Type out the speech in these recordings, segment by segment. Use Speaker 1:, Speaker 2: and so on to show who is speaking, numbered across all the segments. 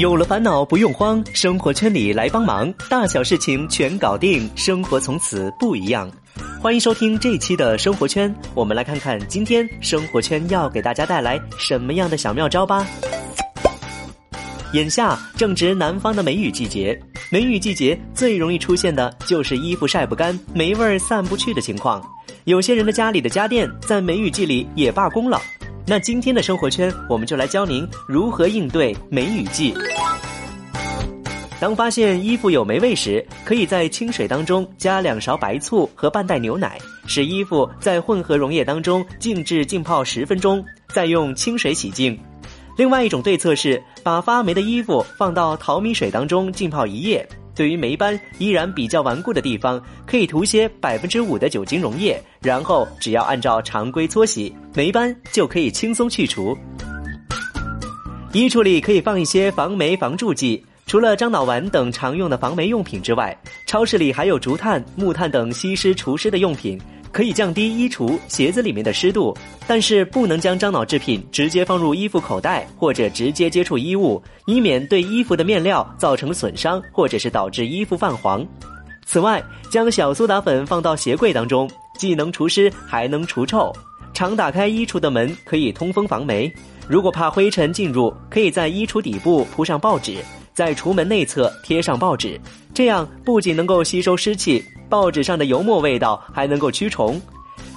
Speaker 1: 有了烦恼不用慌，生活圈里来帮忙，大小事情全搞定，生活从此不一样。欢迎收听这期的生活圈，我们来看看今天生活圈要给大家带来什么样的小妙招吧。眼下正值南方的梅雨季节，梅雨季节最容易出现的就是衣服晒不干、霉味儿散不去的情况。有些人的家里的家电在梅雨季里也罢工了。那今天的生活圈，我们就来教您如何应对梅雨季。当发现衣服有霉味时，可以在清水当中加两勺白醋和半袋牛奶，使衣服在混合溶液当中静置浸泡十分钟，再用清水洗净。另外一种对策是把发霉的衣服放到淘米水当中浸泡一夜。对于霉斑依然比较顽固的地方，可以涂些百分之五的酒精溶液，然后只要按照常规搓洗，霉斑就可以轻松去除。衣橱里可以放一些防霉防蛀剂，除了樟脑丸等常用的防霉用品之外，超市里还有竹炭、木炭等吸湿除湿的用品。可以降低衣橱、鞋子里面的湿度，但是不能将樟脑制品直接放入衣服口袋或者直接接触衣物，以免对衣服的面料造成损伤，或者是导致衣服泛黄。此外，将小苏打粉放到鞋柜当中，既能除湿还能除臭。常打开衣橱的门可以通风防霉。如果怕灰尘进入，可以在衣橱底部铺上报纸，在橱门内侧贴上报纸，这样不仅能够吸收湿气。报纸上的油墨味道还能够驱虫，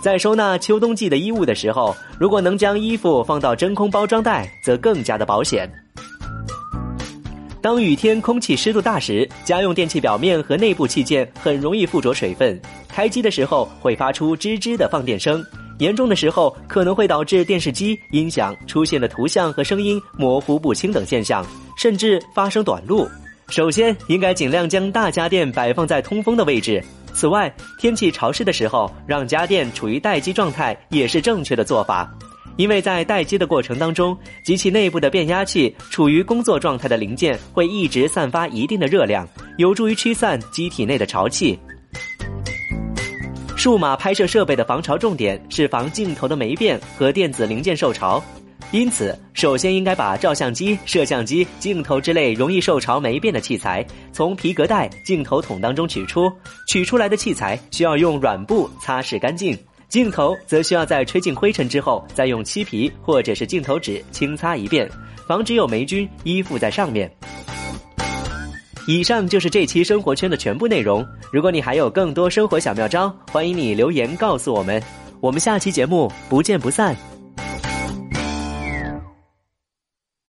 Speaker 1: 在收纳秋冬季的衣物的时候，如果能将衣服放到真空包装袋，则更加的保险。当雨天空气湿度大时，家用电器表面和内部器件很容易附着水分，开机的时候会发出吱吱的放电声，严重的时候可能会导致电视机、音响出现的图像和声音模糊不清等现象，甚至发生短路。首先，应该尽量将大家电摆放在通风的位置。此外，天气潮湿的时候，让家电处于待机状态也是正确的做法，因为在待机的过程当中，机器内部的变压器处于工作状态的零件会一直散发一定的热量，有助于驱散机体内的潮气。数码拍摄设备的防潮重点是防镜头的霉变和电子零件受潮。因此，首先应该把照相机、摄像机、镜头之类容易受潮霉变的器材从皮革袋、镜头筒当中取出。取出来的器材需要用软布擦拭干净，镜头则需要在吹进灰尘之后，再用漆皮或者是镜头纸轻擦一遍，防止有霉菌依附在上面。以上就是这期生活圈的全部内容。如果你还有更多生活小妙招，欢迎你留言告诉我们。我们下期节目不见不散。